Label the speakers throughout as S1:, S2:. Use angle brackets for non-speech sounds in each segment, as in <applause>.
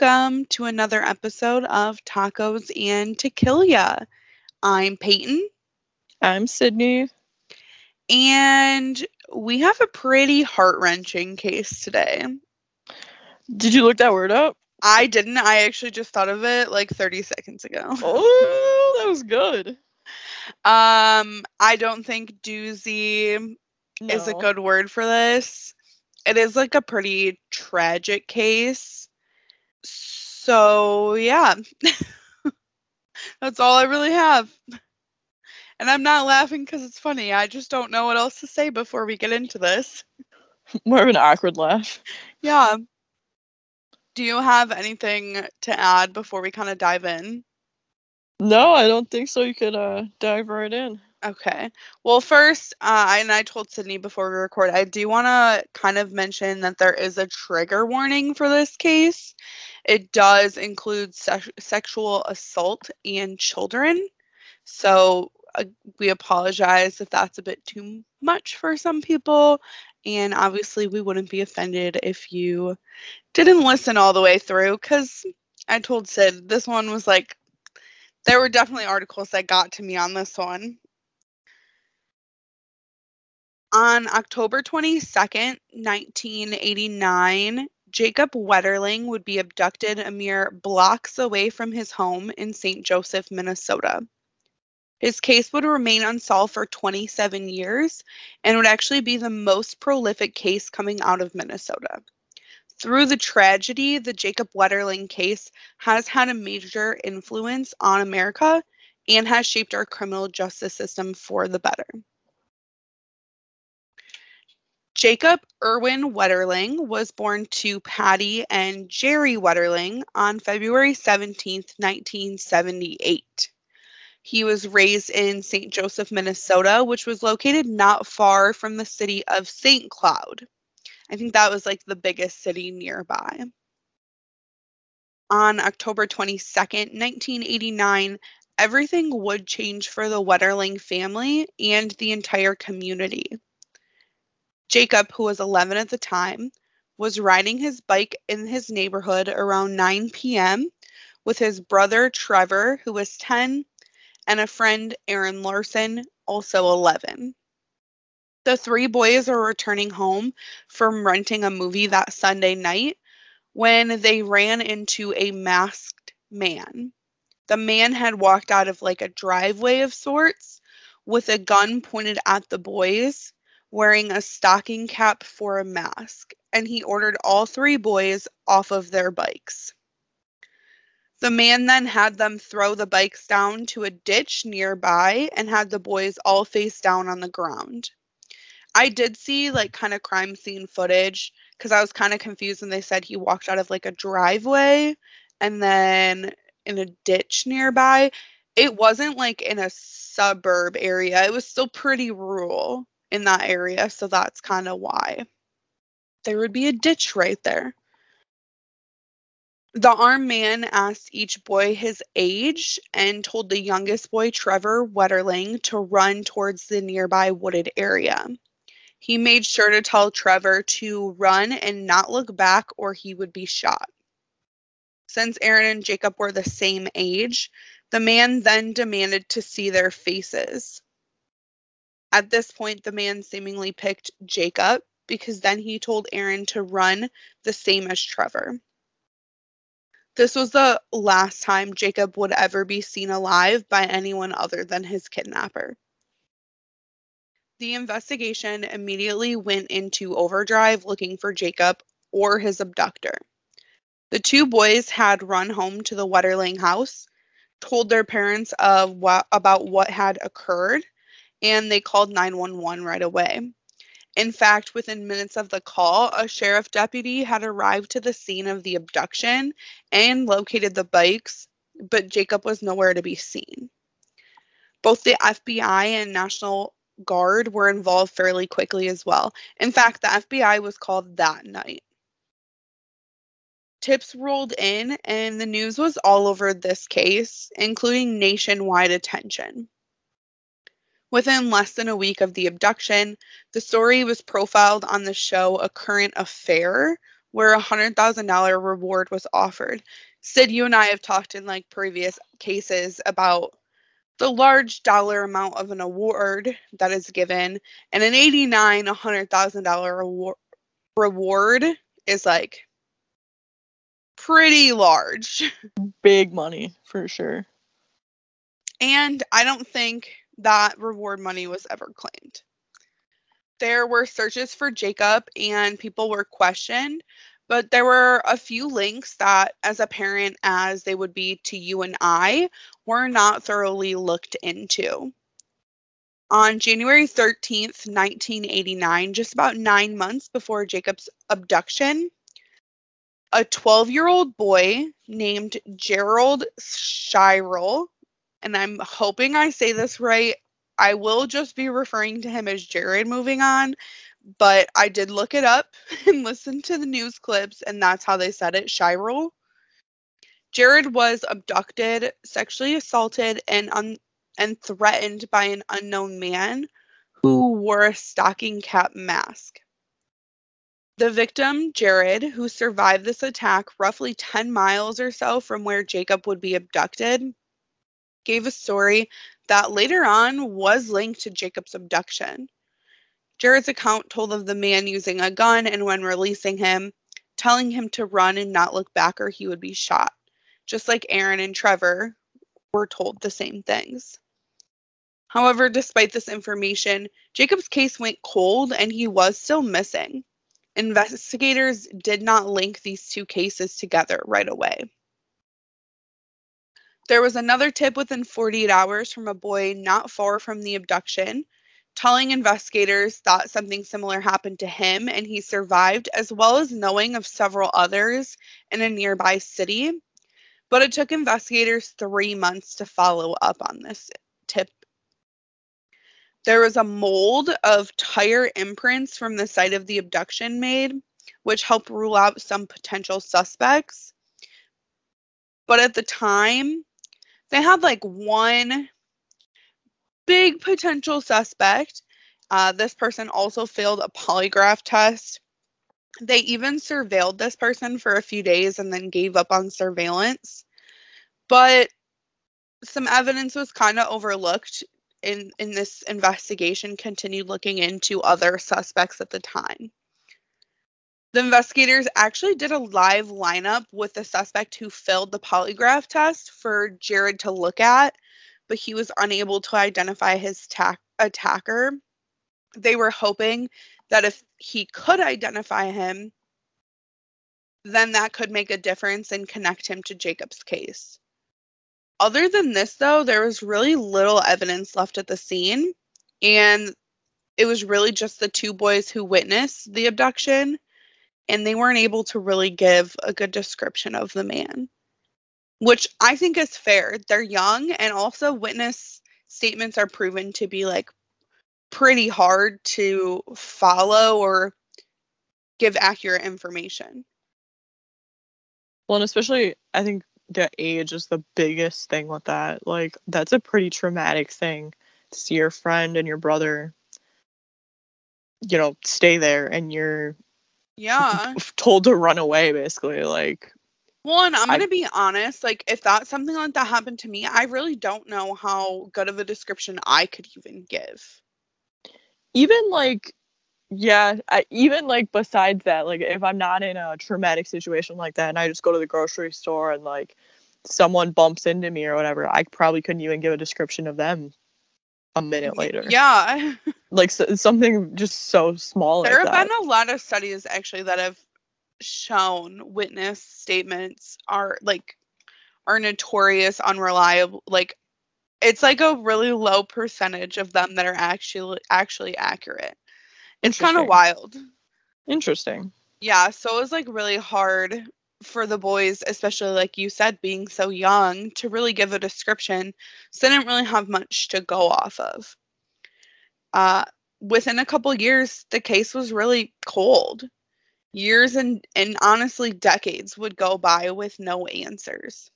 S1: welcome to another episode of Tacos and Tequila. I'm Peyton,
S2: I'm Sydney.
S1: and we have a pretty heart wrenching case today.
S2: Did you look that word up?
S1: I didn't, I actually just thought of it like 30 seconds ago. <laughs>
S2: Oh, that was good.
S1: Um, I don't think doozy is a good word for this. It is like a pretty tragic case. So, yeah. <laughs> That's all I really have. And I'm not laughing because it's funny. I just don't know what else to say before we get into this. <laughs>
S2: More of an awkward laugh.
S1: Yeah. Do you have anything to add before we kind of dive in?
S2: No, I don't think so. You could uh dive right in.
S1: Okay. Well, first, uh, and I told Sydney before we record, I do want to kind of mention that there is a trigger warning for this case. It does include se- sexual assault and children. So uh, we apologize if that's a bit too much for some people. And obviously, we wouldn't be offended if you didn't listen all the way through because I told Sid this one was like, there were definitely articles that got to me on this one. On October 22nd, 1989, Jacob Wetterling would be abducted a mere blocks away from his home in St. Joseph, Minnesota. His case would remain unsolved for 27 years and would actually be the most prolific case coming out of Minnesota. Through the tragedy, the Jacob Wetterling case has had a major influence on America and has shaped our criminal justice system for the better. Jacob Irwin Wetterling was born to Patty and Jerry Wetterling on February 17, 1978. He was raised in St. Joseph, Minnesota, which was located not far from the city of St. Cloud. I think that was like the biggest city nearby. On October 22, 1989, everything would change for the Wetterling family and the entire community. Jacob, who was 11 at the time, was riding his bike in his neighborhood around 9 p.m. with his brother Trevor, who was 10, and a friend, Aaron Larson, also 11. The three boys are returning home from renting a movie that Sunday night when they ran into a masked man. The man had walked out of like a driveway of sorts with a gun pointed at the boys, wearing a stocking cap for a mask, and he ordered all three boys off of their bikes. The man then had them throw the bikes down to a ditch nearby and had the boys all face down on the ground. I did see like kind of crime scene footage because I was kind of confused when they said he walked out of like a driveway and then in a ditch nearby. It wasn't like in a suburb area, it was still pretty rural in that area, so that's kind of why. There would be a ditch right there. The armed man asked each boy his age and told the youngest boy, Trevor Wetterling, to run towards the nearby wooded area. He made sure to tell Trevor to run and not look back or he would be shot. Since Aaron and Jacob were the same age, the man then demanded to see their faces. At this point, the man seemingly picked Jacob because then he told Aaron to run the same as Trevor. This was the last time Jacob would ever be seen alive by anyone other than his kidnapper. The investigation immediately went into overdrive looking for Jacob or his abductor. The two boys had run home to the Wetterling house, told their parents of what about what had occurred, and they called 911 right away. In fact, within minutes of the call, a sheriff deputy had arrived to the scene of the abduction and located the bikes, but Jacob was nowhere to be seen. Both the FBI and National Guard were involved fairly quickly as well. In fact, the FBI was called that night. Tips rolled in, and the news was all over this case, including nationwide attention. Within less than a week of the abduction, the story was profiled on the show A Current Affair, where a $100,000 reward was offered. Sid, you and I have talked in like previous cases about the large dollar amount of an award that is given, and an 89 $100,000 award reward is like pretty large.
S2: Big money for sure.
S1: And I don't think that reward money was ever claimed. There were searches for Jacob and people were questioned, but there were a few links that, as apparent as they would be to you and I, were not thoroughly looked into. On January 13th, 1989, just about nine months before Jacob's abduction, a 12 year old boy named Gerald Scheierl, and I'm hoping I say this right. I will just be referring to him as Jared moving on, but I did look it up <laughs> and listen to the news clips, and that's how they said it Scheierl. Jared was abducted, sexually assaulted, and un- and threatened by an unknown man who wore a stocking cap mask. The victim, Jared, who survived this attack roughly 10 miles or so from where Jacob would be abducted, gave a story that later on was linked to Jacob's abduction. Jared's account told of the man using a gun and when releasing him, telling him to run and not look back or he would be shot, just like Aaron and Trevor were told the same things. However, despite this information, Jacob's case went cold and he was still missing. Investigators did not link these two cases together right away. There was another tip within 48 hours from a boy not far from the abduction, telling investigators that something similar happened to him and he survived, as well as knowing of several others in a nearby city. But it took investigators three months to follow up on this tip there was a mold of tire imprints from the site of the abduction made, which helped rule out some potential suspects. But at the time, they had like one big potential suspect. Uh, this person also failed a polygraph test. They even surveilled this person for a few days and then gave up on surveillance. But some evidence was kind of overlooked in in this investigation continued looking into other suspects at the time. The investigators actually did a live lineup with the suspect who failed the polygraph test for Jared to look at, but he was unable to identify his ta- attacker. They were hoping that if he could identify him, then that could make a difference and connect him to Jacob's case. Other than this, though, there was really little evidence left at the scene, and it was really just the two boys who witnessed the abduction, and they weren't able to really give a good description of the man, which I think is fair. They're young, and also witness statements are proven to be like pretty hard to follow or give accurate information.
S2: Well, and especially I think the age is the biggest thing with that. Like that's a pretty traumatic thing to see your friend and your brother you know stay there and you're
S1: yeah. <laughs>
S2: Told to run away basically like
S1: well and i'm gonna be honest like if that's something like that happened to me i really don't know how good of a description i could even give.
S2: Even like yeah, I, even like besides that, like if I'm not in a traumatic situation like that and I just go to the grocery store and like someone bumps into me or whatever, I probably couldn't even give a description of them a minute later.
S1: Yeah. <laughs>
S2: like so, something just so small.
S1: There
S2: like
S1: have
S2: that.
S1: been a lot of studies actually that have shown witness statements are like are notorious unreliable like it's like a really low percentage of them that are actually actually accurate it's kind of wild.
S2: Interesting.
S1: Yeah, so it was like really hard for the boys, especially like you said, being so young, to really give a description. So they didn't really have much to go off of. Uh, within a couple years, the case was really cold. Years and, and honestly decades would go by with no answers.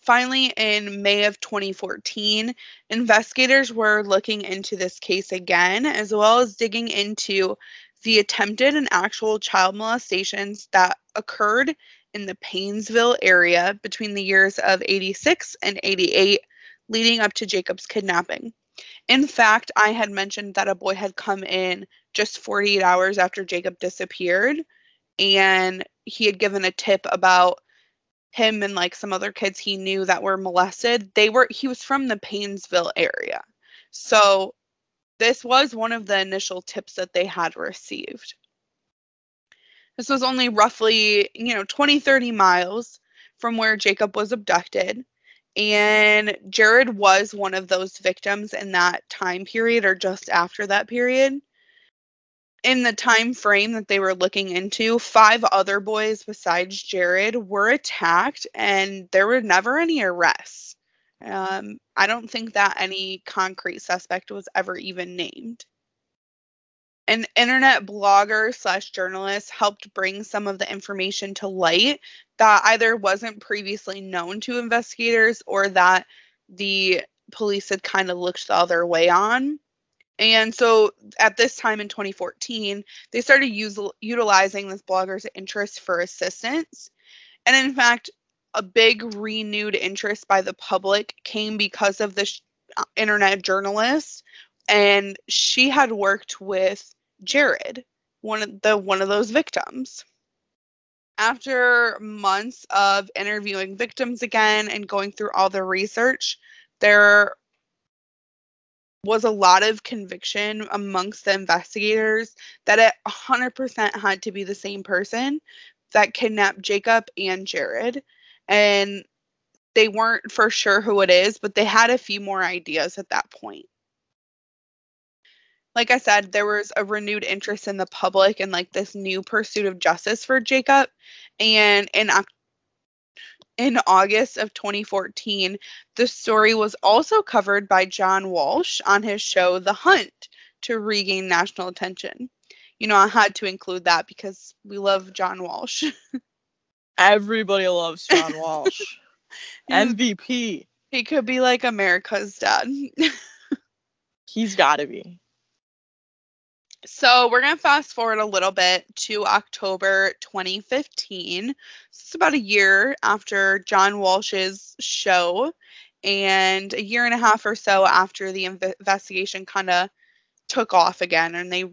S1: finally, in May of 2014, investigators were looking into this case again, as well as digging into the attempted and actual child molestations that occurred in the Paynesville area between the years of 86 and 88, leading up to Jacob's kidnapping. In fact, I had mentioned that a boy had come in just 48 hours after Jacob disappeared, and he had given a tip about him and like some other kids he knew that were molested. They were he was from the Paynesville area. So this was one of the initial tips that they had received. This was only roughly, you know, 20, 30 miles from where Jacob was abducted. And Jared was one of those victims in that time period or just after that period. In the time frame that they were looking into, five other boys besides Jared were attacked, and there were never any arrests. Um, I don't think that any concrete suspect was ever even named. An internet blogger slash journalist helped bring some of the information to light that either wasn't previously known to investigators or that the police had kind of looked the other way on. And so at this time in 2014, they started use, utilizing this blogger's interest for assistance. And in fact, a big renewed interest by the public came because of this internet journalist and she had worked with Jared, one of the one of those victims. After months of interviewing victims again and going through all the research, there was a lot of conviction amongst the investigators that it 100% had to be the same person that kidnapped Jacob and Jared and they weren't for sure who it is, but they had a few more ideas at that point. Like I said, there was a renewed interest in the public and like this new pursuit of justice for Jacob. And in in August of 2014, the story was also covered by John Walsh on his show The Hunt to regain national attention. You know, I had to include that because we love John Walsh. <laughs>
S2: Everybody loves John <laughs> Walsh. MVP.
S1: He could be like America's dad. <laughs>
S2: He's got to be.
S1: So we're going to fast forward a little bit to October 2015. It's about a year after John Walsh's show and a year and a half or so after the investigation kind of took off again and they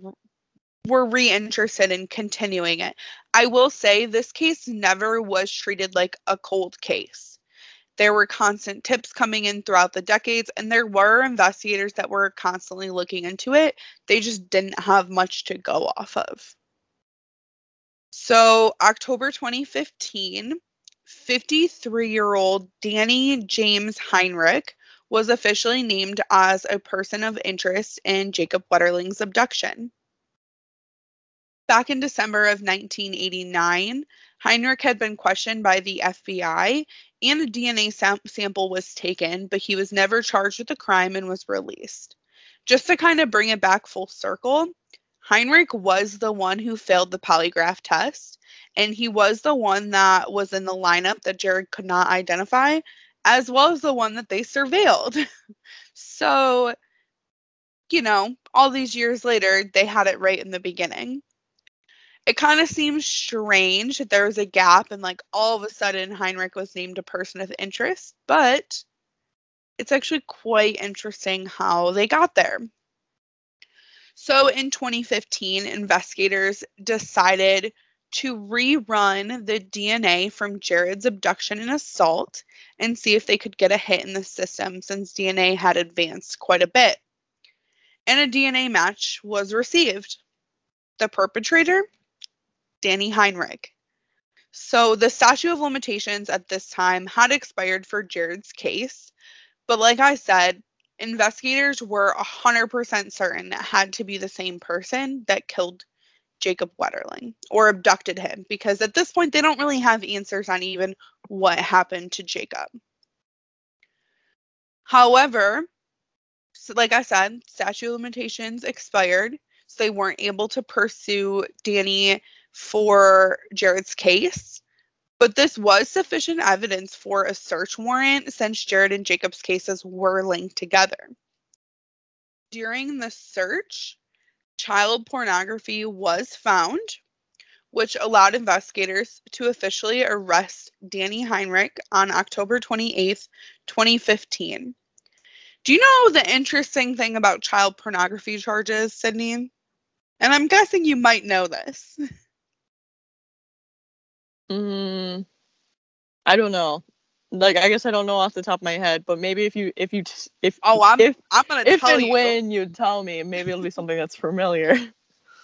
S1: were reinterested in continuing it. I will say this case never was treated like a cold case. There were constant tips coming in throughout the decades, and there were investigators that were constantly looking into it. They just didn't have much to go off of. So, October 2015, 53 year old Danny James Heinrich was officially named as a person of interest in Jacob Wetterling's abduction. Back in December of 1989, Heinrich had been questioned by the FBI and a DNA sam- sample was taken, but he was never charged with the crime and was released. Just to kind of bring it back full circle, Heinrich was the one who failed the polygraph test, and he was the one that was in the lineup that Jared could not identify, as well as the one that they surveilled. <laughs> so, you know, all these years later, they had it right in the beginning it kind of seems strange that there was a gap and like all of a sudden Heinrich was named a person of interest, but it's actually quite interesting how they got there. So in 2015, investigators decided to rerun the DNA from Jared's abduction and assault and see if they could get a hit in the system since DNA had advanced quite a bit. And a DNA match was received. The perpetrator Danny Heinrich. So the statute of limitations at this time had expired for Jared's case, but like I said, investigators were 100% certain it had to be the same person that killed Jacob Wetterling or abducted him because at this point they don't really have answers on even what happened to Jacob. However, so like I said, statute of limitations expired, so they weren't able to pursue Danny for Jared's case. But this was sufficient evidence for a search warrant since Jared and Jacob's cases were linked together. During the search, child pornography was found, which allowed investigators to officially arrest Danny Heinrich on October 28, 2015. Do you know the interesting thing about child pornography charges, Sydney? And I'm guessing you might know this. <laughs>
S2: Mm, I don't know. Like I guess I don't know off the top of my head, but maybe if you if you t- if
S1: Oh, I'm
S2: if
S1: I'm gonna
S2: if
S1: tell
S2: and
S1: you.
S2: when you tell me, maybe it'll be something that's familiar. <laughs>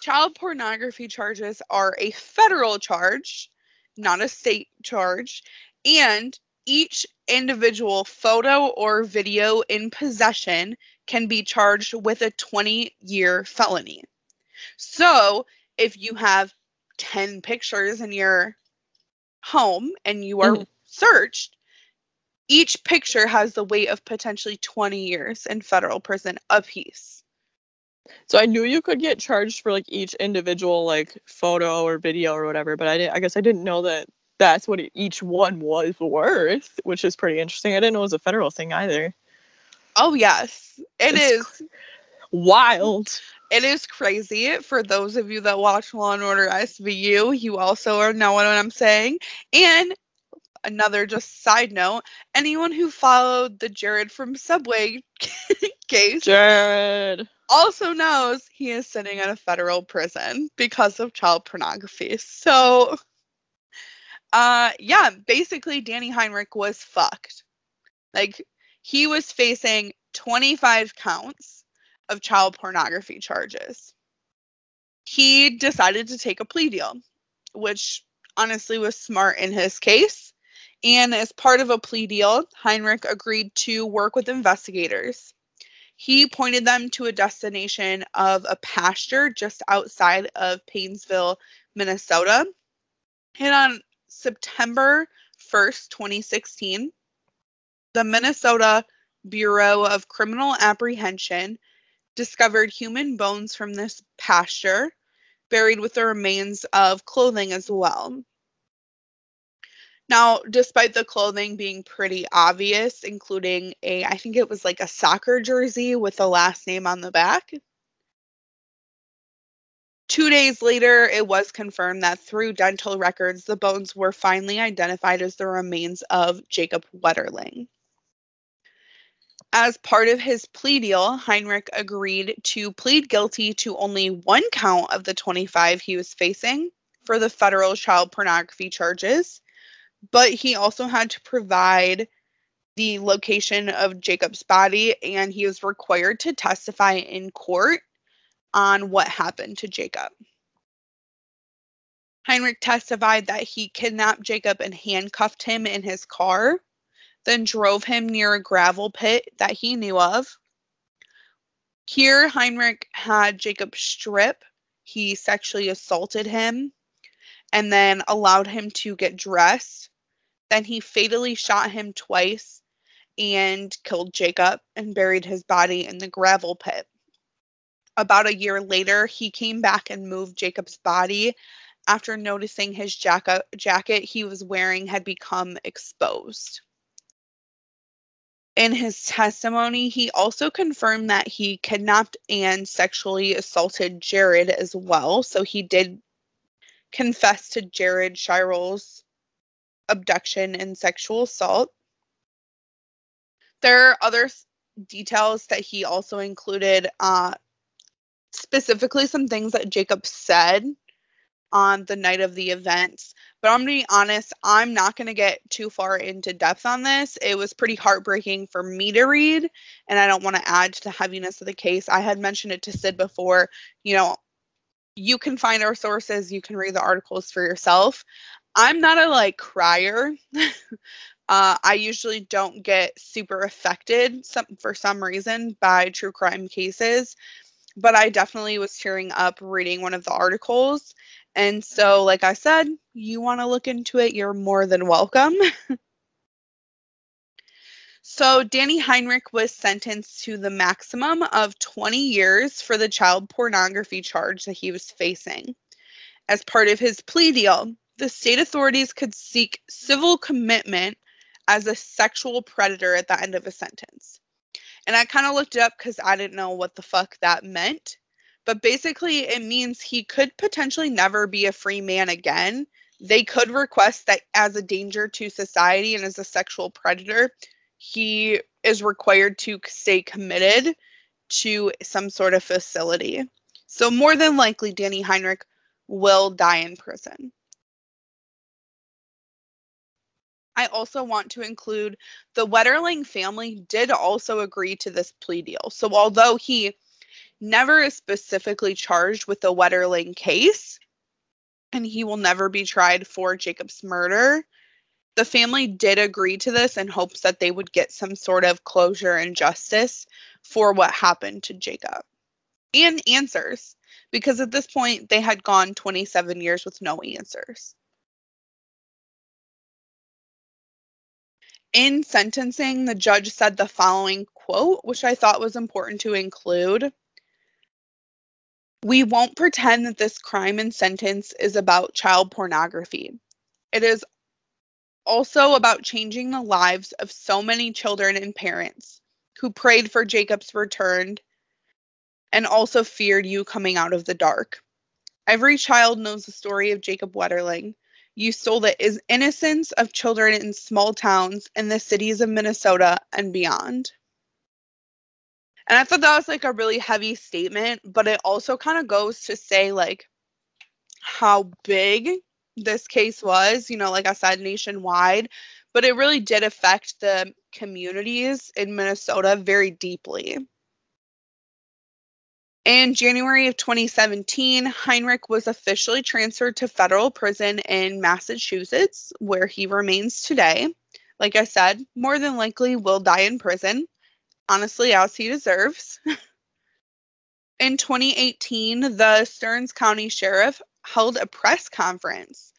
S1: Child pornography charges are a federal charge, not a state charge, and each individual photo or video in possession can be charged with a 20 year felony. So, if you have 10 pictures in your home and you are
S2: Mhm.
S1: searched, each picture has the weight of potentially 20 years in federal prison apiece.
S2: So I knew you could get charged for like each individual like photo or video or whatever, but I didn't. I guess I didn't know that that's what each one was worth, which is pretty interesting. I didn't know it was a federal thing either.
S1: Oh, yes, it
S2: It's
S1: is.
S2: Wild.
S1: It is crazy. For those of you that watch Law and Order SVU, you also are know what I'm saying. And another just side note, anyone who followed the Jared from Subway <laughs> case
S2: Jared.
S1: also knows he is sitting in a federal prison because of child pornography. So uh yeah, basically Danny Heinrich was fucked. Like he was facing 25 counts of child pornography charges. He decided to take a plea deal, which honestly was smart in his case. And as part of a plea deal, Heinrich agreed to work with investigators. He pointed them to a destination of a pasture just outside of Paynesville, Minnesota. And on September 1st, 2016, the Minnesota Bureau of Criminal Apprehension discovered human bones from this pasture, buried with the remains of clothing as well. Now, despite the clothing being pretty obvious, including a, I think it was like a soccer jersey with the last name on the back, two days later, it was confirmed that through dental records, the bones were finally identified as the remains of Jacob Wetterling. As part of his plea deal, Heinrich agreed to plead guilty to only one count of the 25 he was facing for the federal child pornography charges, but he also had to provide the location of Jacob's body and he was required to testify in court on what happened to Jacob. Heinrich testified that he kidnapped Jacob and handcuffed him in his car then drove him near a gravel pit that he knew of. Here, Heinrich had Jacob strip. He sexually assaulted him and then allowed him to get dressed. Then he fatally shot him twice and killed Jacob and buried his body in the gravel pit. About a year later, he came back and moved Jacob's body after noticing his jacket, jacket he was wearing had become exposed. In his testimony, he also confirmed that he kidnapped and sexually assaulted Jared as well. So he did confess to Jared Scheierl's abduction and sexual assault. There are other details that he also included, uh, specifically some things that Jacob said on the night of the events. But I'm going to be honest, I'm not going to get too far into depth on this. It was pretty heartbreaking for me to read, and I don't want to add to the heaviness of the case. I had mentioned it to Sid before. You know, you can find our sources, you can read the articles for yourself. I'm not a like crier. <laughs> uh, I usually don't get super affected some, for some reason by true crime cases, but I definitely was tearing up reading one of the articles. And so, like I said, you want to look into it, you're more than welcome. <laughs> so, Danny Heinrich was sentenced to the maximum of 20 years for the child pornography charge that he was facing. As part of his plea deal, the state authorities could seek civil commitment as a sexual predator at the end of a sentence. And I kind of looked it up because I didn't know what the fuck that meant. But basically, it means he could potentially never be a free man again. They could request that as a danger to society and as a sexual predator, he is required to stay committed to some sort of facility. So, more than likely, Danny Heinrich will die in prison. I also want to include the Wetterling family did also agree to this plea deal. So, although he never is specifically charged with the Wetterling case, and he will never be tried for Jacob's murder, the family did agree to this in hopes that they would get some sort of closure and justice for what happened to Jacob and answers because at this point they had gone 27 years with no answers. In sentencing, the judge said the following quote, which I thought was important to include. We won't pretend that this crime and sentence is about child pornography. It is also about changing the lives of so many children and parents who prayed for Jacob's return and also feared you coming out of the dark. Every child knows the story of Jacob Wetterling. You stole the innocence of children in small towns in the cities of Minnesota and beyond. And I thought that was like a really heavy statement, but it also kind of goes to say like how big this case was, you know, like I said, nationwide, but it really did affect the communities in Minnesota very deeply. In January of 2017, Heinrich was officially transferred to federal prison in Massachusetts, where he remains today. Like I said, more than likely will die in prison, honestly, as he deserves. <laughs> in 2018, the Stearns County Sheriff held a press conference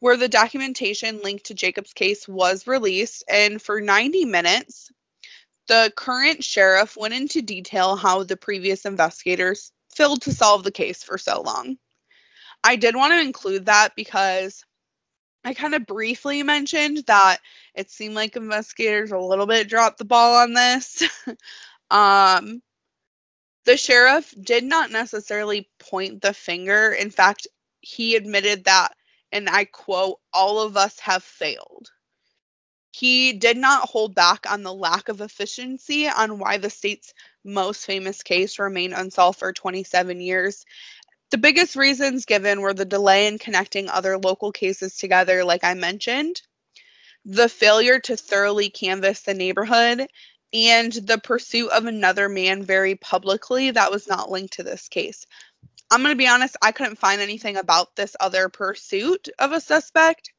S1: where the documentation linked to Jacob's case was released, and for 90 minutes, the current sheriff went into detail how the previous investigators failed to solve the case for so long. I did want to include that because I kind of briefly mentioned that it seemed like investigators a little bit dropped the ball on this. <laughs> um, the sheriff did not necessarily point the finger. In fact, he admitted that, and I quote, all of us have failed. He did not hold back on the lack of efficiency on why the state's most famous case remained unsolved for 27 years. The biggest reasons given were the delay in connecting other local cases together, like I mentioned, the failure to thoroughly canvass the neighborhood, and the pursuit of another man very publicly that was not linked to this case. I'm going to be honest, I couldn't find anything about this other pursuit of a suspect.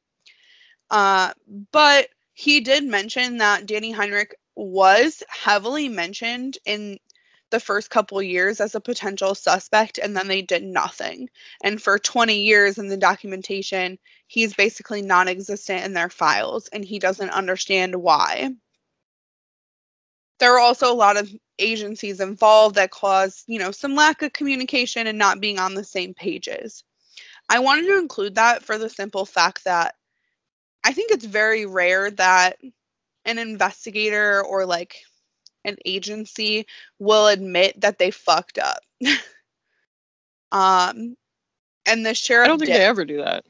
S1: Uh, but he did mention that Danny Heinrich was heavily mentioned in the first couple years as a potential suspect and then they did nothing. And for 20 years in the documentation, he's basically non existent in their files and he doesn't understand why. There are also a lot of agencies involved that cause, you know, some lack of communication and not being on the same pages. I wanted to include that for the simple fact that I think it's very rare that an investigator or like an agency will admit that they fucked up. <laughs> um, and the sheriff.
S2: I don't think
S1: did.
S2: they ever do that.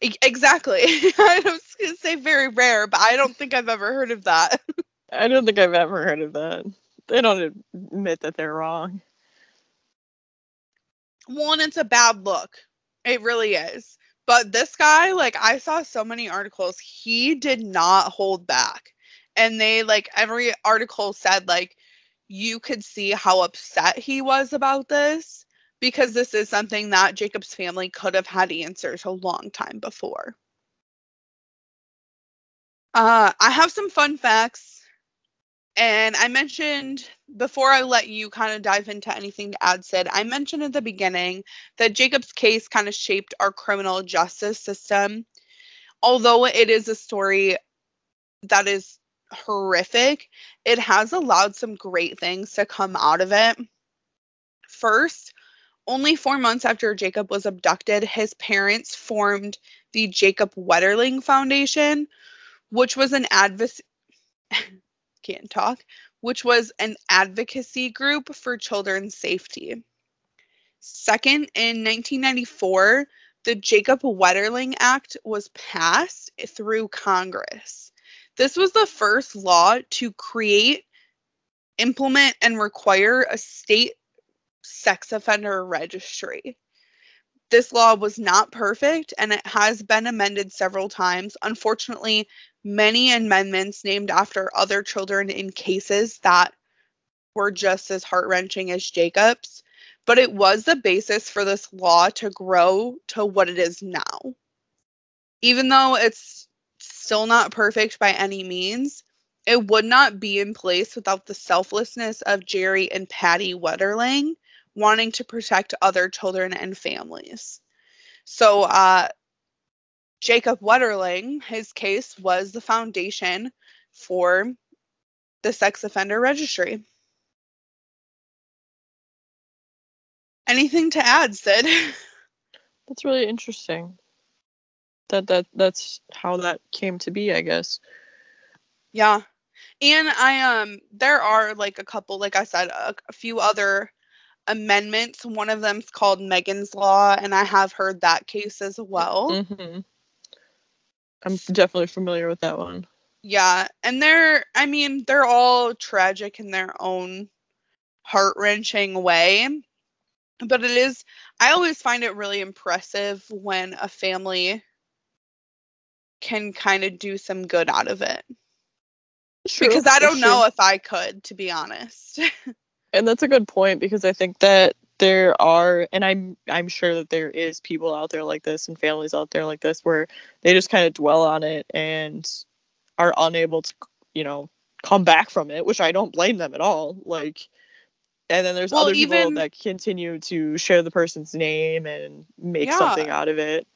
S1: Exactly. <laughs> I was gonna say very rare, but I don't think I've ever heard of that. <laughs>
S2: I don't think I've ever heard of that. They don't admit that they're wrong.
S1: One, it's a bad look. It really is. But this guy, like, I saw so many articles, he did not hold back. And they, like, every article said, like, you could see how upset he was about this because this is something that Jacob's family could have had answers a long time before. Uh, I have some fun facts and I mentioned before I let you kind of dive into anything to add, Sid, I mentioned at the beginning that Jacob's case kind of shaped our criminal justice system. Although it is a story that is horrific, it has allowed some great things to come out of it. First, only four months after Jacob was abducted, his parents formed the Jacob Wetterling Foundation, which was an advocacy <laughs> can't talk, which was an advocacy group for children's safety. Second, in 1994, the Jacob Wetterling Act was passed through Congress. This was the first law to create, implement, and require a state sex offender registry. This law was not perfect and it has been amended several times. Unfortunately, many amendments named after other children in cases that were just as heart wrenching as Jacob's, but it was the basis for this law to grow to what it is now. Even though it's still not perfect by any means, it would not be in place without the selflessness of Jerry and Patty Wetterling wanting to protect other children and families. So, uh, Jacob Wetterling, his case was the foundation for the sex offender registry. Anything to add, Sid? <laughs>
S2: That's really interesting. That that that's how that came to be, I guess.
S1: Yeah. And I um there are like a couple like I said a, a few other amendments. One of them's called Megan's Law and I have heard that case as well.
S2: Mm-hmm. I'm definitely familiar with that one.
S1: Yeah, and they're I mean, they're all tragic in their own heart-wrenching way. But it is I always find it really impressive when a family can kind of do some good out of it.
S2: True,
S1: because I don't know if I could, to be honest. <laughs>
S2: And that's a good point because I think that there are and I'm I'm sure that there is people out there like this and families out there like this where they just kind of dwell on it and are unable to, you know, come back from it, which I don't blame them at all. Like and then there's
S1: Well,
S2: other people
S1: even-
S2: that continue to share the person's name and make
S1: Yeah.
S2: something out of it.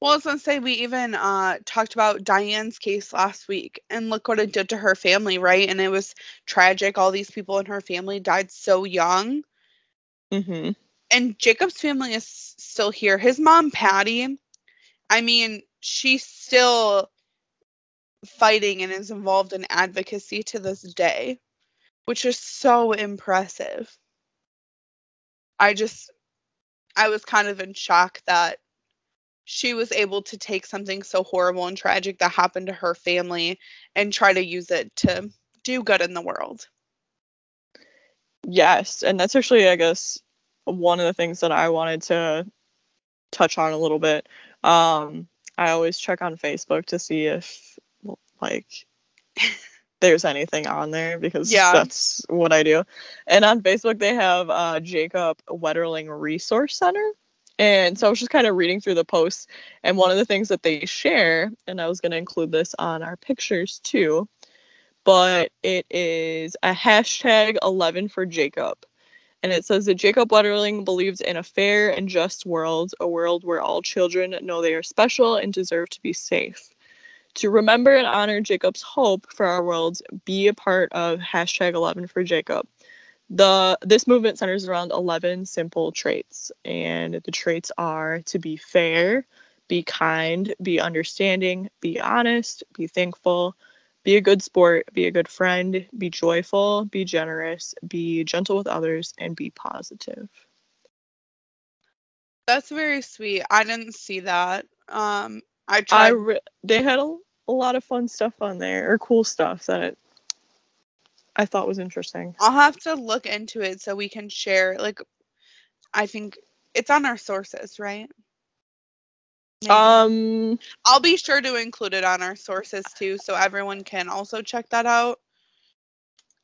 S1: Well, I was gonna say we even uh talked about Diane's case last week, and look what it did to her family, right? And it was tragic. All these people in her family died so young.
S2: Mhm.
S1: and Jacob's family is still here. His mom, Patty, I mean, she's still fighting and is involved in advocacy to this day, which is so impressive. I just, I was kind of in shock that she was able to take something so horrible and tragic that happened to her family and try to use it to do good in the world.
S2: Yes, and that's actually, I guess, one of the things that I wanted to touch on a little bit. Um, I always check on Facebook to see if, like, <laughs> there's anything on there because
S1: Yeah.
S2: that's what I do. And on Facebook, they have uh, Jacob Wetterling Resource Center. And so I was just kind of reading through the posts, and one of the things that they share, and I was going to include this on our pictures too, but it is a hashtag 11 for Jacob. And it says that Jacob Wetterling believes in a fair and just world, a world where all children know they are special and deserve to be safe. To remember and honor Jacob's hope for our world, be a part of hashtag 11 for Jacob. The this movement centers around 11 simple traits, and the traits are to be fair, be kind, be understanding, be honest, be thankful, be a good sport, be a good friend, be joyful, be generous, be gentle with others, and be positive.
S1: That's very sweet. I didn't see that. Um, I
S2: I
S1: tried.
S2: re- they had a, a lot of fun stuff on there, or cool stuff that I thought was interesting.
S1: I'll have to look into it so we can share. Like, I think it's on our sources, right? Maybe.
S2: Um,
S1: I'll be sure to include it on our sources too, so everyone can also check that out.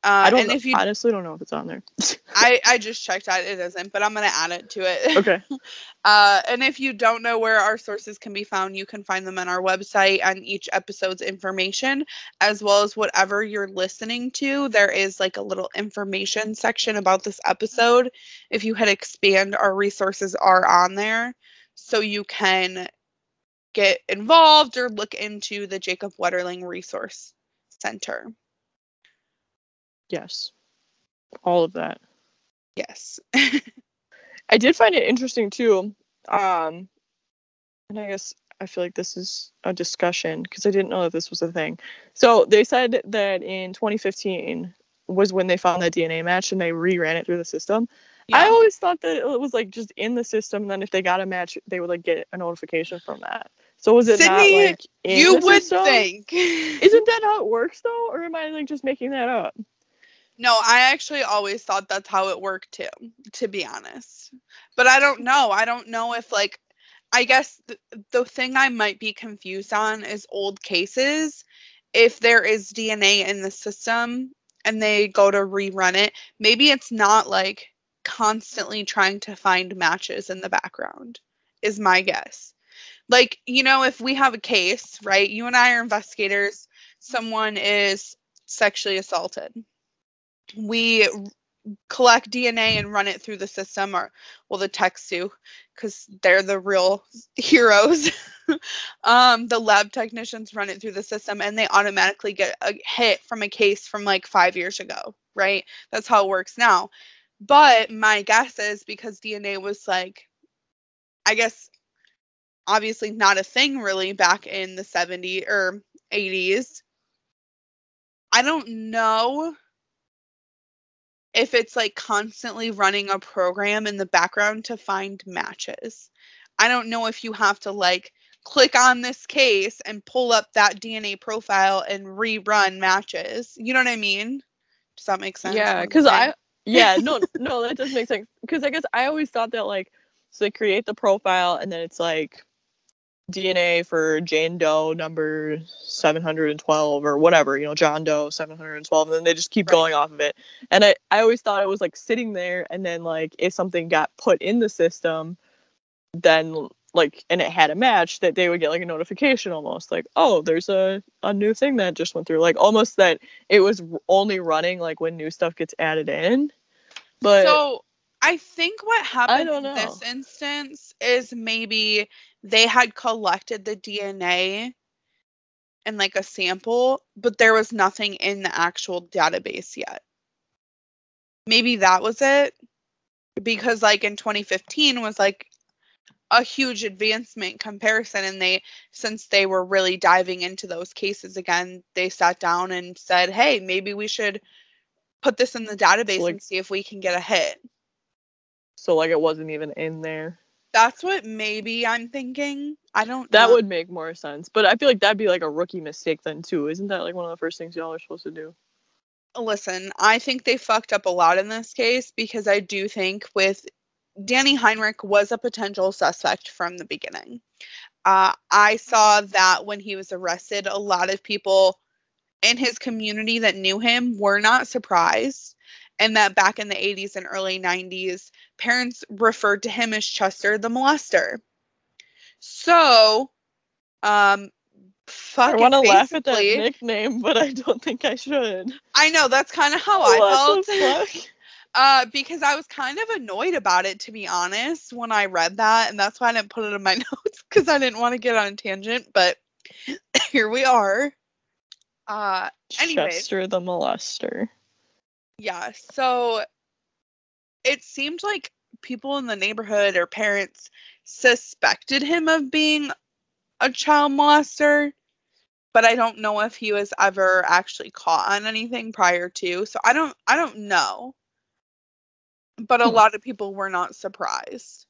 S1: Uh,
S2: I don't
S1: and if you,
S2: honestly don't know if it's on there. <laughs>
S1: I I just checked out it isn't, but I'm gonna add it to it.
S2: okay. <laughs>
S1: Uh, and if you don't know where our sources can be found, you can find them on our website and each episode's information, as well as whatever you're listening to. There is like a little information section about this episode. If you hit expand, our resources are on there, so you can get involved or look into the Jacob Wetterling Resource Center.
S2: Yes. All of that.
S1: Yes. <laughs>
S2: I did find it interesting too. Um, and I guess I feel like this is a discussion because I didn't know that this was a thing. So they said that in 2015 was when they found that DNA match and they reran it through the system.
S1: Yeah.
S2: I always thought that it was like just in the system, and then if they got a match, they would like get a notification from that. So was it
S1: Sydney,
S2: not like
S1: you would
S2: system?
S1: think. <laughs>
S2: Isn't that how it works though, or am I like just making that up?
S1: No, I actually always thought that's how it worked too, to be honest. But I don't know. I don't know if like I guess the, the thing I might be confused on is old cases. If there is DNA in the system and they go to rerun it, maybe it's not like constantly trying to find matches in the background, is my guess. Like, you know, if we have a case, right? You and I are investigators, someone is sexually assaulted. We collect DNA and run it through the system, or well, the techs do, because they're the real <laughs> heroes. <laughs> um, the lab technicians run it through the system, and they automatically get a hit from a case from like five years ago, right? That's how it works now. But my guess is because DNA was like, I guess, obviously not a thing really back in the 70s or 80s. I don't know if it's like constantly running a program in the background to find matches. I don't know if you have to like click on this case and pull up that DNA profile and rerun matches. You know what I mean? Does that make sense?
S2: Yeah, because? I yeah no <laughs> no that does make sense because I guess I always thought that like so they create the profile and then it's like DNA for Jane Doe number 712 or whatever, you know, John Doe 712, and then they just keep
S1: Right.
S2: going off of it. And I, I always thought it was like sitting there, and then like if something got put in the system, then like and it had a match that they would get like a notification almost like oh there's a, a new thing that just went through like almost that it was only running like when new stuff gets added in but
S1: so I think what happened in this instance is maybe they had collected the DNA in like a sample, but there was nothing in the actual database yet. Maybe that was it. Because like in 2015 was like a huge advancement comparison and they since they were really diving into those cases again, they sat down and said, "Hey, maybe we should put this in the database
S2: Like-
S1: and see if we can get a hit."
S2: so like it wasn't even in there
S1: That's what maybe I'm thinking. I don't
S2: that
S1: know.
S2: would make more sense but i feel like that'd be like a rookie mistake then too isn't that like one of the first things y'all are supposed to do
S1: listen, I think they fucked up a lot in this case because I do think with Danny Heinrich was a potential suspect from the beginning. Uh, I saw that when he was arrested, a lot of people in his community that knew him were not surprised. And that back in the 80s and early 90s, parents referred to him as Chester the molester. So, um,
S2: i want to laugh at that nickname but i don't think i should
S1: I know that's kind of how I felt. <laughs> Uh, because I was kind of annoyed about it, to be honest, when I read that, and that's why I didn't put it in my <laughs> notes because I didn't want to get on a tangent. But <coughs> here we are. Uh, Anyways.
S2: chester the molester
S1: yeah. So it seemed like people in the neighborhood or parents suspected him of being a child molester, but I don't know if he was ever actually caught on anything prior to. So I don't I don't know. But a
S2: Hmm.
S1: lot of people were not surprised.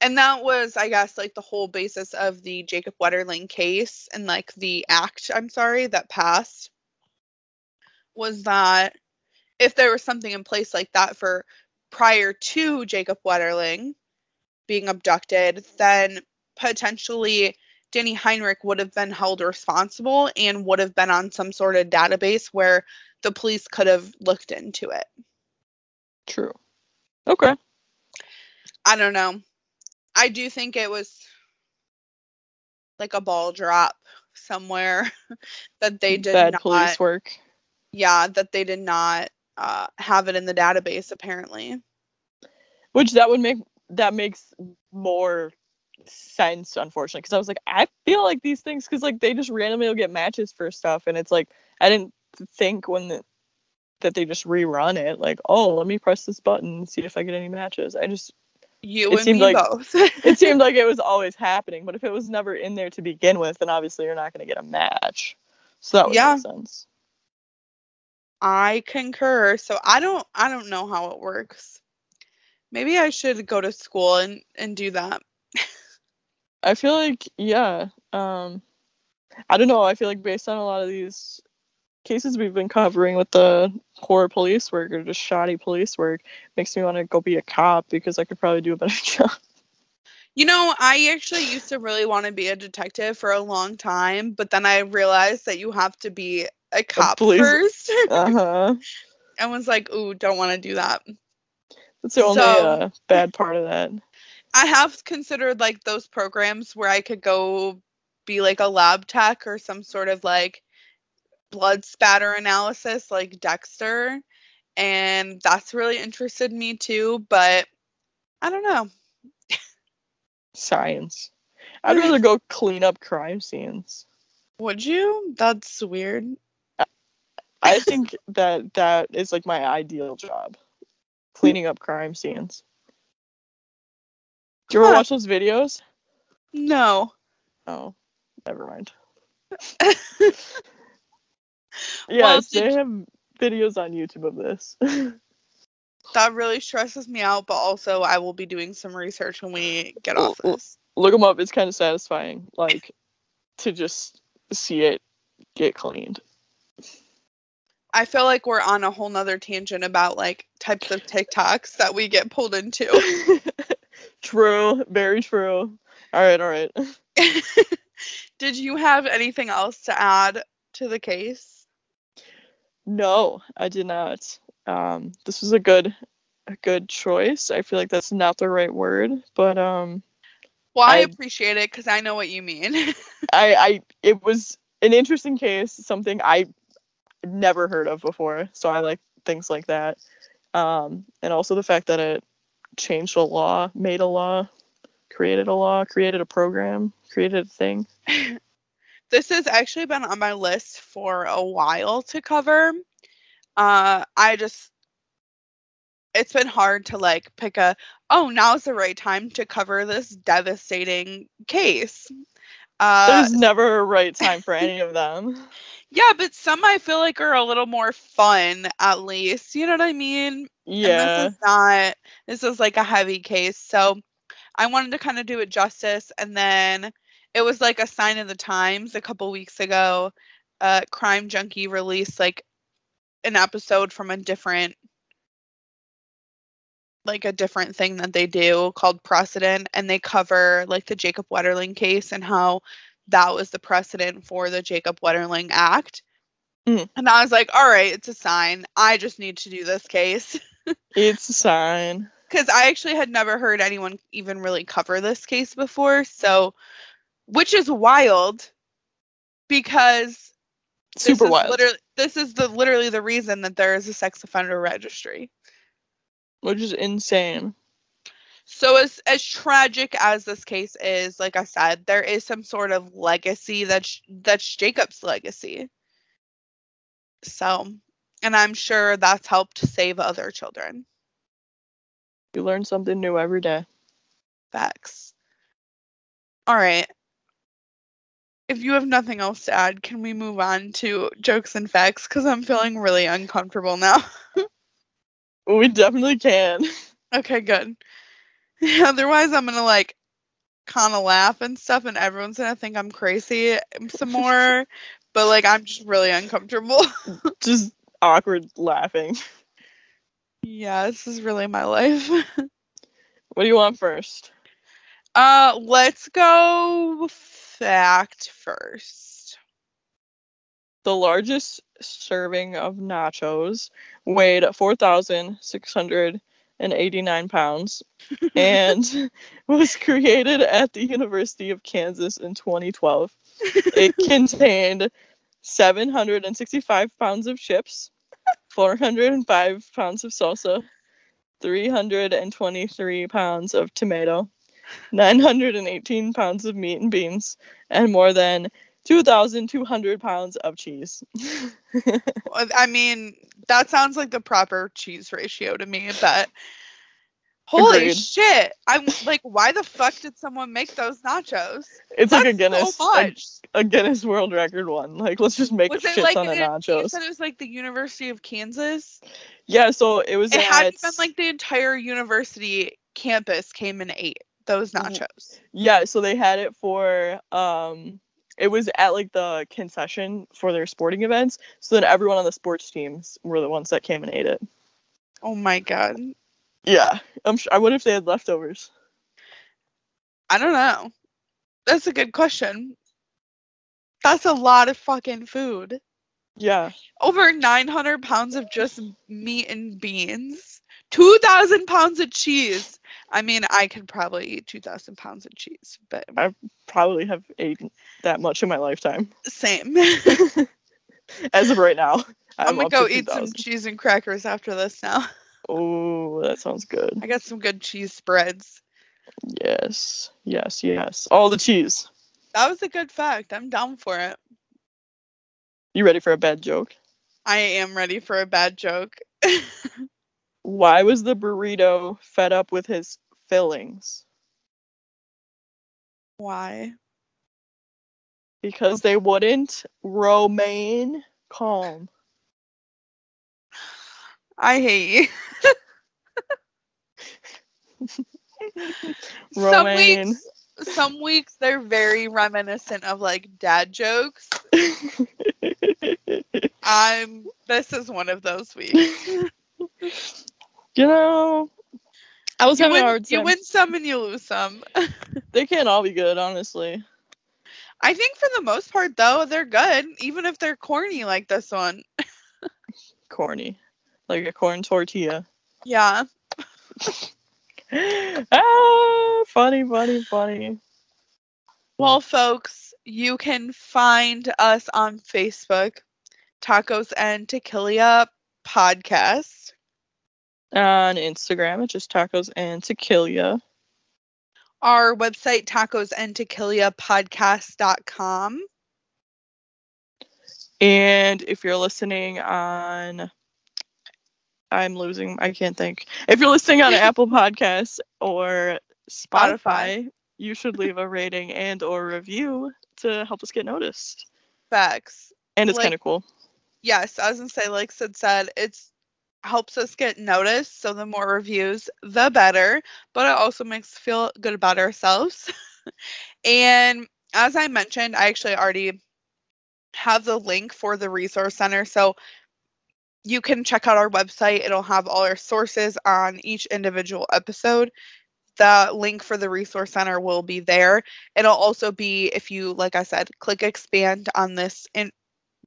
S1: And that was, I guess, like the whole basis of the Jacob Wetterling case and like the act, I'm sorry, that passed was that if there was something in place like that for prior to Jacob Wetterling being abducted, then potentially Danny Heinrich would have been held responsible and would have been on some sort of database where the police could have looked into it.
S2: true okay
S1: I don't know. I do think it was like a ball drop somewhere <laughs> that they did
S2: bad
S1: not
S2: police work
S1: yeah, that they did not uh, have it in the database apparently.
S2: which that would make that makes more sense unfortunately because i was like i feel like these things because like they just randomly will get matches for stuff and it's like i didn't think when the, that they just rerun it like oh let me press this button and see if i get any matches i just
S1: You
S2: It
S1: and
S2: seemed
S1: me
S2: like-
S1: both.
S2: it <laughs> seemed like it was always happening, but if it was never in there to begin with, then obviously you're not going to get a match. So that would
S1: Yeah.
S2: make sense.
S1: I concur. So I don't I don't know how it works. Maybe I should go to school and and do that. <laughs>
S2: I feel like yeah. Um, I don't know. I feel like based on a lot of these cases we've been covering with the poor police work or just shoddy police work, makes me want to go be a cop because I could probably do a better <laughs> job.
S1: You know, I actually used to really want to be a detective for a long time, but then I realized that you have to be a cop first. <laughs>
S2: Uh huh.
S1: and was like, ooh, don't want to do that.
S2: That's the only
S1: So-
S2: uh, bad part of that.
S1: I have considered like those programs where I could go be like a lab tech or some sort of like blood spatter analysis like Dexter. And that's really interested me too, but I don't know.
S2: Science. I'd rather go clean up crime scenes.
S1: Would you? That's weird.
S2: I think that that is like my ideal job. Cleaning up crime scenes. Do you ever watch those videos?
S1: No.
S2: Oh, never mind. <laughs>
S1: Well,
S2: Yes,
S1: did
S2: they have videos on YouTube of this. <laughs>
S1: That really stresses me out, but also I will be doing some research when we get off this.
S2: Look them up. It's kind of satisfying, like to just see it get cleaned.
S1: I feel like we're on a whole nother tangent about like types of TikToks that we get pulled into. <laughs>
S2: true, very true. All right, all right. <laughs>
S1: Did you have anything else to add to the case?
S2: No, I did not. Um, this was a good, a good choice. I feel like that's not the right word, but um,
S1: Well, I,
S2: I-
S1: appreciate it because I know what you mean. <laughs>
S2: I, I, it was an interesting case, something I never heard of before. So I like things like that. Um, and also the fact that it changed a law, made a law, created a law, created a program, created a thing. <laughs>
S1: this has actually been on my list for a while to cover. Uh, I just, it's been hard to like pick a, oh, now's the right time to cover this devastating case. Uh,
S2: There's never a right time for any of them. <laughs>
S1: yeah, but some I feel like are a little more fun, at least. You know what I mean?
S2: Yeah.
S1: And this is not, this is like a heavy case. So I wanted to kind of do it justice. And then it was like a sign of the times a couple weeks ago. Uh, Crime Junkie released like an episode from a different, like a different thing that they do called Precedent. And they cover like the Jacob Wetterling case and how that was the precedent for the Jacob Wetterling Act.
S2: Mhm.
S1: And I was like, all right, it's a sign. I just need to do this case. <laughs>
S2: It's a sign.
S1: because I actually had never heard anyone even really cover this case before. So, which is wild because
S2: Super wild.
S1: Literally, this is the literally the reason that there is a sex offender registry.
S2: Which is insane.
S1: So as as tragic as this case is, like I said, there is some sort of legacy that's that's Jacob's legacy. So, and I'm sure that's helped save other children.
S2: You learn something new every day.
S1: Facts. All right. If you have nothing else to add, can we move on to jokes and facts? Because I'm feeling really uncomfortable now. <laughs> <laughs>
S2: We definitely can.
S1: okay, good. <laughs> Otherwise, I'm gonna like kind of laugh and stuff, and everyone's gonna think I'm crazy some more. <laughs> but like, I'm just really uncomfortable. <laughs>
S2: Just awkward laughing.
S1: yeah, this is really my life.
S2: What do you want first?
S1: Uh, let's go fact first.
S2: The largest serving of nachos weighed 4,689 pounds <laughs> and <laughs> was created at the University of Kansas in 2012. It <laughs> contained 765 pounds of chips, 405 pounds of salsa, 323 pounds of tomato, 918 pounds of meat and beans, and more than 2,200 pounds of cheese. <laughs>
S1: I mean, that sounds like the proper cheese ratio to me, but Holy
S2: Agreed.
S1: shit. I'm like, why the fuck did someone make those nachos?
S2: It's like a Guinness,
S1: so
S2: a, a Guinness World Record one. Like, let's just make
S1: Was
S2: a
S1: it
S2: shit
S1: like
S2: ton of
S1: an- You said it was like the University of Kansas?
S2: Yeah, so it was
S1: It hadn't been like the entire university campus came and ate those
S2: Mhm.
S1: nachos.
S2: yeah, so they had it for um, it was at like the concession for their sporting events. So then everyone on the sports teams were the ones that came and ate it.
S1: Oh my god.
S2: Yeah, I'm sure. I wonder if they had leftovers.
S1: I don't know. That's a good question. That's a lot of fucking food.
S2: Yeah,
S1: Over 900 pounds of just meat and beans. 2,000 pounds of cheese. I mean, I could probably eat 2,000 pounds of cheese, but
S2: I- probably have eaten that much in my lifetime.
S1: same. <laughs>
S2: As of right now, I'm,
S1: I'm gonna go eat some cheese and crackers after this now.
S2: Oh, that sounds good.
S1: I got some good cheese spreads.
S2: Yes, yes, yes. All the cheese.
S1: That was a good fact. I'm down for it.
S2: You ready for a bad joke?
S1: I am ready for a bad joke. <laughs>
S2: Why was the burrito fed up with his fillings?
S1: Why?
S2: Because they wouldn't remain calm.
S1: I hate you. <laughs> some weeks some weeks they're very reminiscent of like dad jokes. <laughs> I'm this is one of those weeks. <laughs>
S2: you know, I was
S1: You
S2: having a
S1: win,
S2: hard
S1: you win some and you lose some. <laughs>
S2: They can't all be good, honestly.
S1: I think for the most part though, they're good, even if they're corny like this one. <laughs>
S2: Corny. Like a corn tortilla.
S1: Yeah. <laughs>
S2: ah, funny, funny, funny.
S1: Well, folks, you can find us on Facebook, Tacos and Tequila Podcast.
S2: On Instagram, it's just tacos and tequila.
S1: Our website, tacosandtequilapodcast.com.
S2: And if you're listening on, I'm losing, I can't think. If you're listening on <laughs> Apple Podcasts or Spotify,
S1: Spotify.
S2: you should leave a rating and or review to help us get noticed.
S1: Facts.
S2: And it's
S1: Like-
S2: kind of cool.
S1: Yes, I was gonna say, like Sid said, it's helps us get noticed. So the more reviews, the better. But it also makes us feel good about ourselves. <laughs> and as I mentioned, I actually already have the link for the resource center. So you can check out our website. It'll have all our sources on each individual episode. The link for the resource center will be there. It'll also be if you, like I said, click expand on this in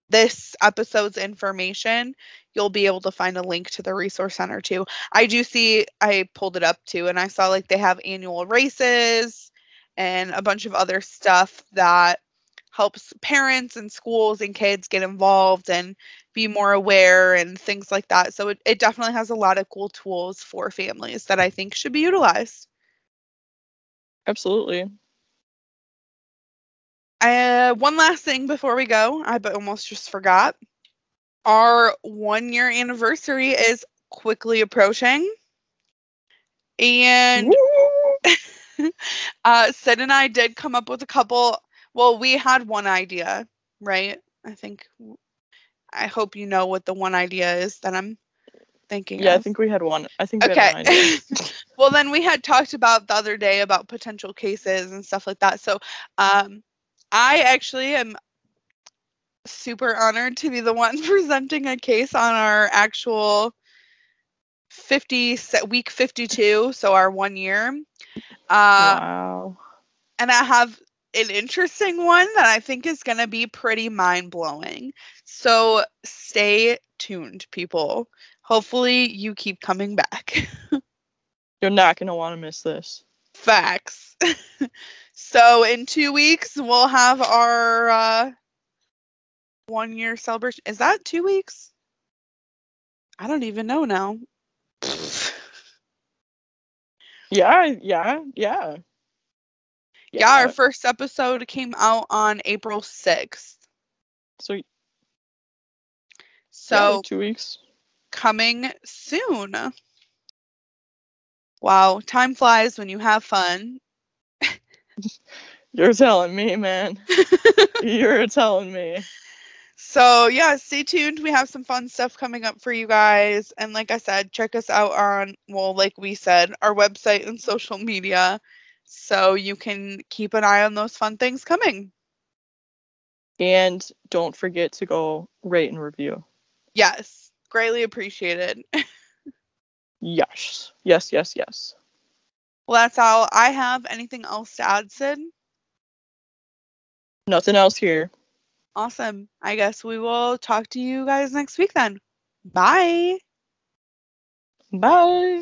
S1: this episode's information, you'll be able to find a link to the resource center too. I do see I pulled it up too and I saw like they have annual races and a bunch of other stuff that helps parents and schools and kids get involved and be more aware and things like that. So it, it definitely has a lot of cool tools for families that I think should be utilized.
S2: Absolutely.
S1: Uh, one last thing before we go, I almost just forgot. Our one year anniversary is quickly approaching. And <laughs> uh, Sid and I did come up with a couple. Well, we had one idea, right? I think. I hope you know what the one idea is that I'm thinking
S2: Yeah, I think we had one. I think we had one
S1: Okay.
S2: idea. <laughs> <laughs>
S1: well, then we had talked about the other day about potential cases and stuff like that. So, um, I actually am super honored to be the one <laughs> presenting a case on our actual 50 week 52, so our one year. Uh,
S2: wow.
S1: and I have an interesting one that I think is going to be pretty mind blowing. So stay tuned, people. Hopefully, you keep coming back. <laughs>
S2: You're not going to want to miss this.
S1: Facts. <laughs> so in two weeks we'll have our uh, one year celebration. Is that two weeks? I don't even know now. <laughs>
S2: Yeah, yeah, yeah.
S1: yeah, our first episode came out on April sixth.
S2: so, yeah,
S1: So
S2: like two weeks.
S1: coming soon. Wow, time flies when you have fun. <laughs>
S2: You're telling me, man. <laughs> You're telling me.
S1: So, yeah, stay tuned. We have some fun stuff coming up for you guys. And like I said, check us out on, well, like we said, our website and social media so you can keep an eye on those fun things coming.
S2: And don't forget to go rate and review.
S1: Yes, greatly appreciated. <laughs>
S2: Yes. Yes, yes, yes.
S1: Well, that's all I have. Anything else to add, Sid?
S2: Nothing else here.
S1: Awesome. I guess we will talk to you guys next week then. Bye.
S2: Bye.